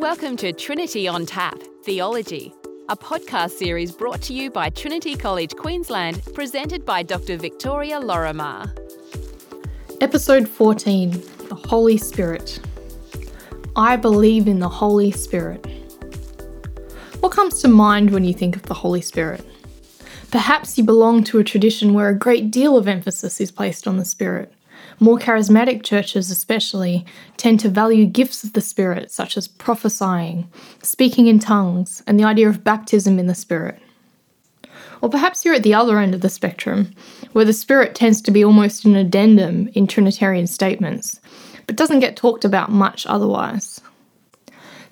Welcome to Trinity on Tap Theology, a podcast series brought to you by Trinity College Queensland, presented by Dr. Victoria Lorimer. Episode 14 The Holy Spirit. I believe in the Holy Spirit. What comes to mind when you think of the Holy Spirit? Perhaps you belong to a tradition where a great deal of emphasis is placed on the Spirit. More charismatic churches, especially, tend to value gifts of the Spirit, such as prophesying, speaking in tongues, and the idea of baptism in the Spirit. Or perhaps you're at the other end of the spectrum, where the Spirit tends to be almost an addendum in Trinitarian statements, but doesn't get talked about much otherwise.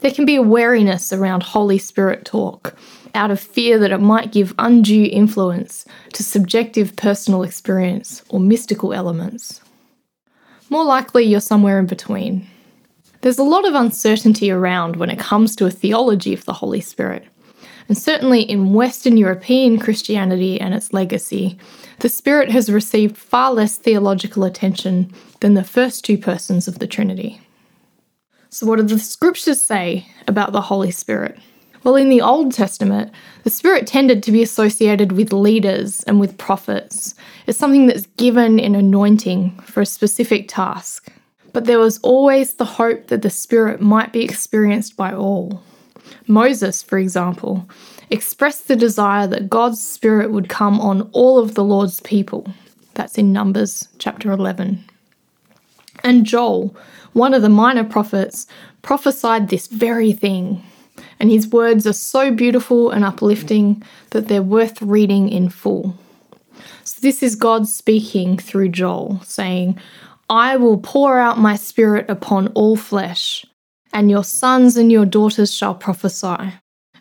There can be a wariness around Holy Spirit talk, out of fear that it might give undue influence to subjective personal experience or mystical elements. More likely, you're somewhere in between. There's a lot of uncertainty around when it comes to a theology of the Holy Spirit. And certainly in Western European Christianity and its legacy, the Spirit has received far less theological attention than the first two persons of the Trinity. So, what do the scriptures say about the Holy Spirit? Well, in the Old Testament, the Spirit tended to be associated with leaders and with prophets. It's something that's given in anointing for a specific task. But there was always the hope that the Spirit might be experienced by all. Moses, for example, expressed the desire that God's Spirit would come on all of the Lord's people. That's in Numbers chapter 11. And Joel, one of the minor prophets, prophesied this very thing and his words are so beautiful and uplifting that they're worth reading in full. So, this is God speaking through Joel, saying, I will pour out my spirit upon all flesh, and your sons and your daughters shall prophesy.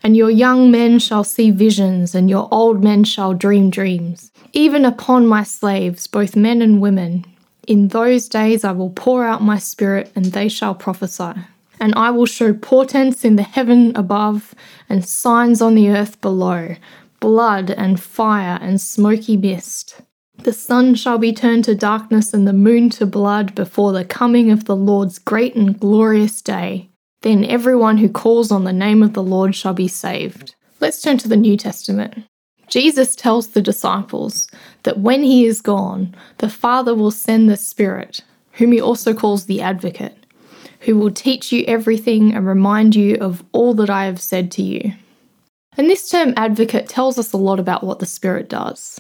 And your young men shall see visions, and your old men shall dream dreams. Even upon my slaves, both men and women, in those days I will pour out my spirit, and they shall prophesy and I will show portents in the heaven above and signs on the earth below blood and fire and smoky mist. The sun shall be turned to darkness and the moon to blood before the coming of the Lord's great and glorious day. Then everyone who calls on the name of the Lord shall be saved. Let's turn to the New Testament. Jesus tells the disciples that when he is gone, the Father will send the Spirit, whom he also calls the Advocate who will teach you everything and remind you of all that I have said to you. And this term advocate tells us a lot about what the Spirit does.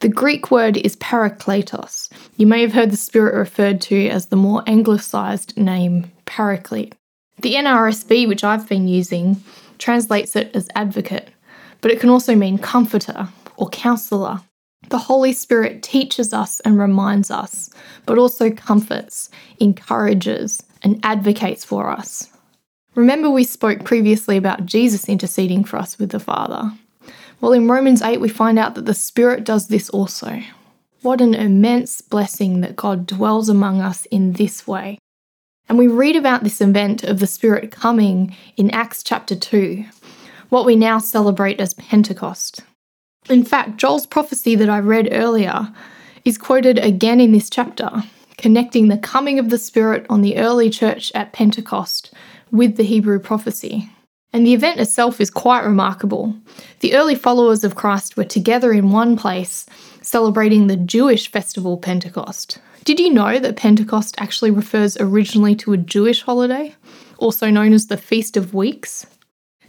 The Greek word is parakletos. You may have heard the Spirit referred to as the more anglicised name paraclete. The NRSV, which I've been using, translates it as advocate, but it can also mean comforter or counsellor. The Holy Spirit teaches us and reminds us, but also comforts, encourages, and advocates for us. Remember, we spoke previously about Jesus interceding for us with the Father. Well, in Romans 8, we find out that the Spirit does this also. What an immense blessing that God dwells among us in this way. And we read about this event of the Spirit coming in Acts chapter 2, what we now celebrate as Pentecost. In fact, Joel's prophecy that I read earlier is quoted again in this chapter connecting the coming of the Spirit on the early church at Pentecost with the Hebrew prophecy. And the event itself is quite remarkable. The early followers of Christ were together in one place celebrating the Jewish festival Pentecost. Did you know that Pentecost actually refers originally to a Jewish holiday, also known as the Feast of Weeks?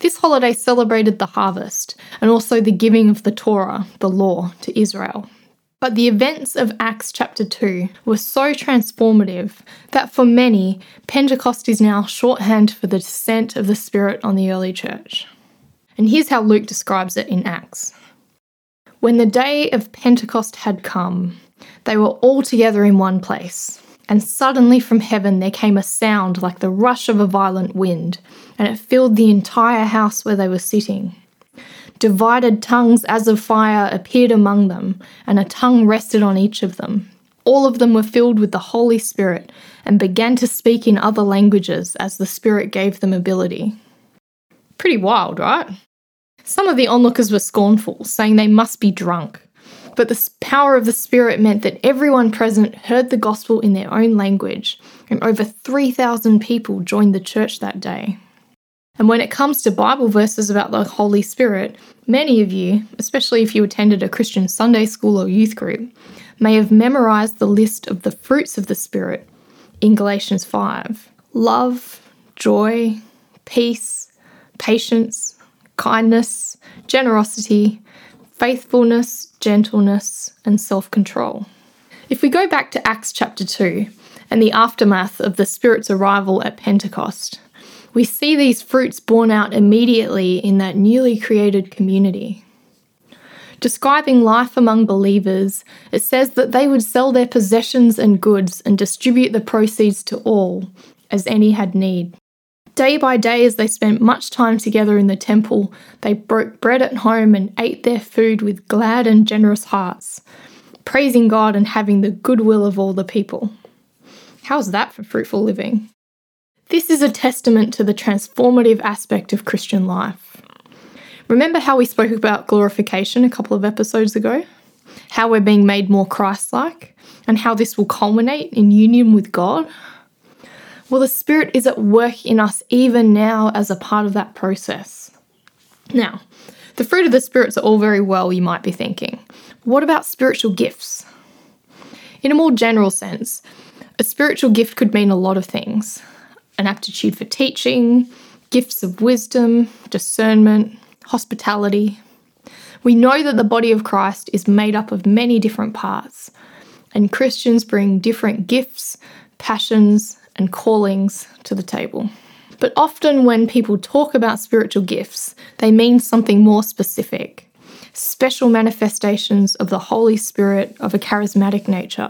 This holiday celebrated the harvest and also the giving of the Torah, the law, to Israel. But the events of Acts chapter 2 were so transformative that for many, Pentecost is now shorthand for the descent of the Spirit on the early church. And here's how Luke describes it in Acts. When the day of Pentecost had come, they were all together in one place. And suddenly from heaven there came a sound like the rush of a violent wind, and it filled the entire house where they were sitting. Divided tongues as of fire appeared among them, and a tongue rested on each of them. All of them were filled with the Holy Spirit and began to speak in other languages as the Spirit gave them ability. Pretty wild, right? Some of the onlookers were scornful, saying they must be drunk. But the power of the Spirit meant that everyone present heard the gospel in their own language, and over 3,000 people joined the church that day. And when it comes to Bible verses about the Holy Spirit, many of you, especially if you attended a Christian Sunday school or youth group, may have memorized the list of the fruits of the Spirit in Galatians 5 love, joy, peace, patience, kindness, generosity, faithfulness, gentleness, and self control. If we go back to Acts chapter 2 and the aftermath of the Spirit's arrival at Pentecost, we see these fruits borne out immediately in that newly created community. Describing life among believers, it says that they would sell their possessions and goods and distribute the proceeds to all, as any had need. Day by day, as they spent much time together in the temple, they broke bread at home and ate their food with glad and generous hearts, praising God and having the goodwill of all the people. How's that for fruitful living? This is a testament to the transformative aspect of Christian life. Remember how we spoke about glorification a couple of episodes ago? How we're being made more Christ like, and how this will culminate in union with God? Well, the Spirit is at work in us even now as a part of that process. Now, the fruit of the Spirits are all very well, you might be thinking. What about spiritual gifts? In a more general sense, a spiritual gift could mean a lot of things an aptitude for teaching, gifts of wisdom, discernment, hospitality. We know that the body of Christ is made up of many different parts, and Christians bring different gifts, passions, and callings to the table. But often, when people talk about spiritual gifts, they mean something more specific special manifestations of the Holy Spirit of a charismatic nature,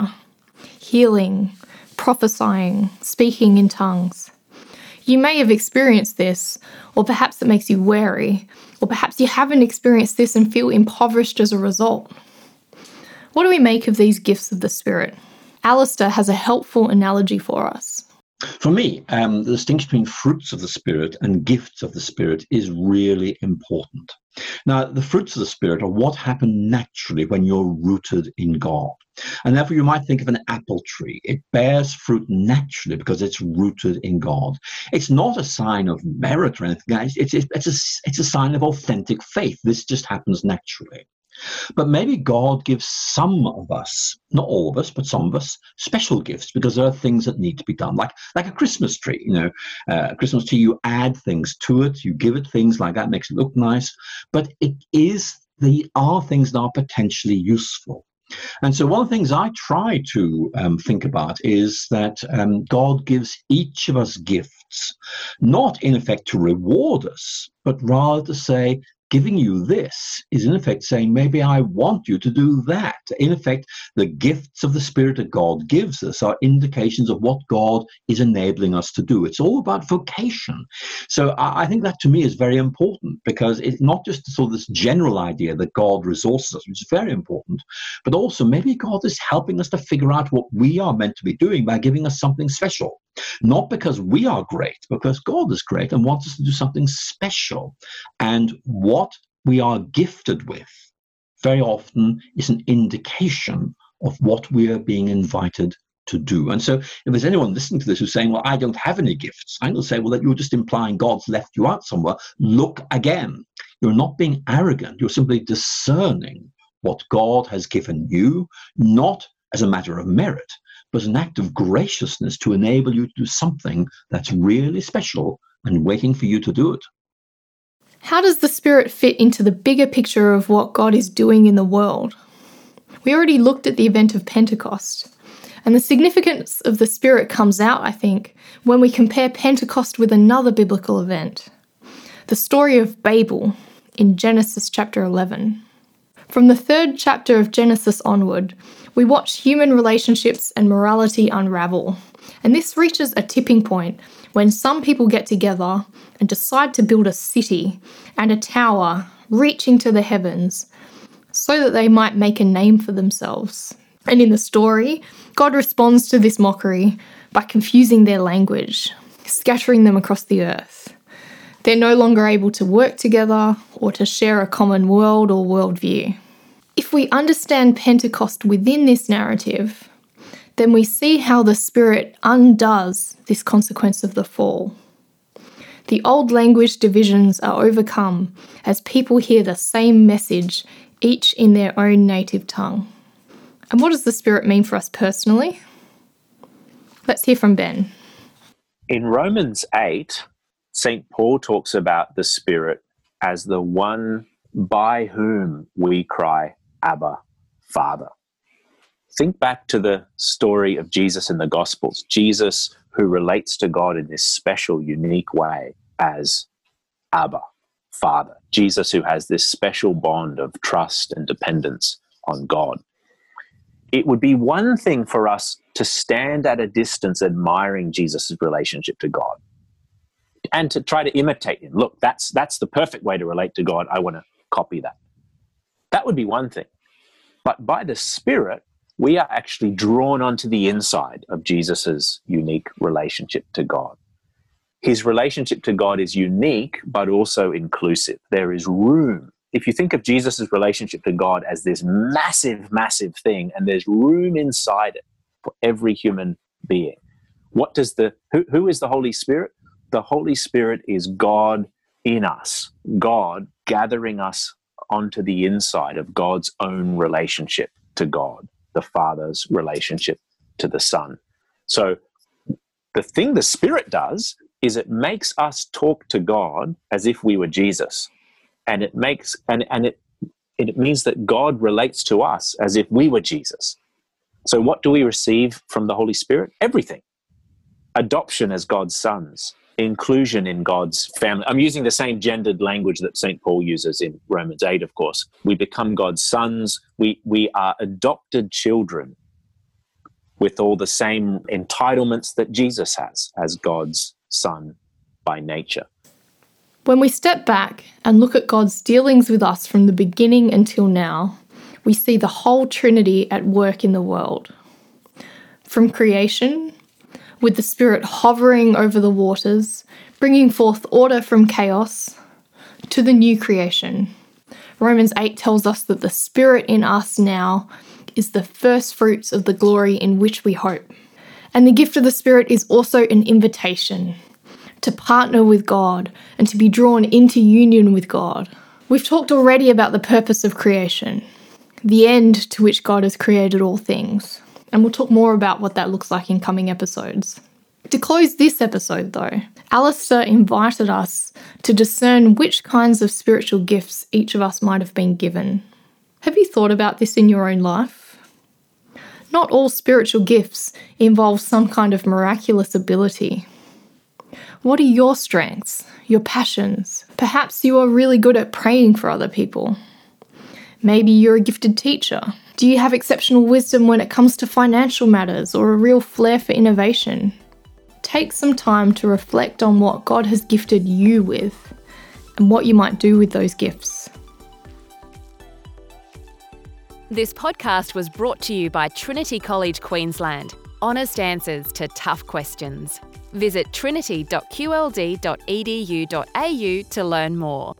healing, prophesying, speaking in tongues. You may have experienced this, or perhaps it makes you wary, or perhaps you haven't experienced this and feel impoverished as a result. What do we make of these gifts of the Spirit? Alistair has a helpful analogy for us. For me, um, the distinction between fruits of the Spirit and gifts of the Spirit is really important. Now, the fruits of the Spirit are what happen naturally when you're rooted in God. And therefore, you might think of an apple tree. It bears fruit naturally because it's rooted in God. It's not a sign of merit or anything. It's, it's, it's, a, it's a sign of authentic faith. This just happens naturally. But maybe God gives some of us, not all of us, but some of us, special gifts because there are things that need to be done, like like a Christmas tree. You know, uh, a Christmas tree, you add things to it, you give it things like that, makes it look nice. But it is the are things that are potentially useful. And so, one of the things I try to um, think about is that um, God gives each of us gifts, not in effect to reward us, but rather to say, giving you this is in effect saying, maybe I want you to do that. In effect, the gifts of the Spirit that God gives us are indications of what God is enabling us to do. It's all about vocation. So I, think that to me is very important because it's not just sort of this general idea that God resources us, which is very important, but also maybe God is helping us to figure out what we are meant to be doing by giving us something special. Not because we are great, because God is great and wants us to do something special. And what we are gifted with very often is an indication of what we are being invited to do. And so, if there's anyone listening to this who's saying, Well, I don't have any gifts, I'm going to say, Well, that you're just implying God's left you out somewhere. Look again. You're not being arrogant, you're simply discerning what God has given you, not as a matter of merit, but an act of graciousness to enable you to do something that's really special and waiting for you to do it. How does the Spirit fit into the bigger picture of what God is doing in the world? We already looked at the event of Pentecost, and the significance of the Spirit comes out, I think, when we compare Pentecost with another biblical event the story of Babel in Genesis chapter 11. From the third chapter of Genesis onward, we watch human relationships and morality unravel. And this reaches a tipping point when some people get together and decide to build a city and a tower reaching to the heavens so that they might make a name for themselves. And in the story, God responds to this mockery by confusing their language, scattering them across the earth. They're no longer able to work together or to share a common world or worldview. If we understand Pentecost within this narrative, then we see how the Spirit undoes this consequence of the fall. The old language divisions are overcome as people hear the same message, each in their own native tongue. And what does the Spirit mean for us personally? Let's hear from Ben. In Romans 8, St. Paul talks about the Spirit as the one by whom we cry, Abba, Father. Think back to the story of Jesus in the Gospels. Jesus, who relates to God in this special, unique way as Abba, Father. Jesus, who has this special bond of trust and dependence on God. It would be one thing for us to stand at a distance admiring Jesus' relationship to God and to try to imitate him. Look, that's, that's the perfect way to relate to God. I want to copy that. That would be one thing. But by the Spirit, we are actually drawn onto the inside of Jesus' unique relationship to God. His relationship to God is unique, but also inclusive. There is room. If you think of Jesus' relationship to God as this massive, massive thing, and there's room inside it for every human being, what does the who, who is the Holy Spirit? The Holy Spirit is God in us, God gathering us onto the inside of God's own relationship to God the Father's relationship to the Son. So the thing the Spirit does is it makes us talk to God as if we were Jesus. And it makes and, and it it means that God relates to us as if we were Jesus. So what do we receive from the Holy Spirit? Everything. Adoption as God's sons, inclusion in God's family. I'm using the same gendered language that St. Paul uses in Romans 8, of course. We become God's sons. We, we are adopted children with all the same entitlements that Jesus has as God's son by nature. When we step back and look at God's dealings with us from the beginning until now, we see the whole Trinity at work in the world. From creation with the Spirit hovering over the waters, bringing forth order from chaos, to the new creation. Romans 8 tells us that the Spirit in us now is the first fruits of the glory in which we hope. And the gift of the Spirit is also an invitation to partner with God and to be drawn into union with God. We've talked already about the purpose of creation, the end to which God has created all things and we'll talk more about what that looks like in coming episodes. To close this episode, though, Alistair invited us to discern which kinds of spiritual gifts each of us might have been given. Have you thought about this in your own life? Not all spiritual gifts involve some kind of miraculous ability. What are your strengths, your passions? Perhaps you are really good at praying for other people. Maybe you're a gifted teacher do you have exceptional wisdom when it comes to financial matters or a real flair for innovation? Take some time to reflect on what God has gifted you with and what you might do with those gifts. This podcast was brought to you by Trinity College Queensland. Honest answers to tough questions. Visit trinity.qld.edu.au to learn more.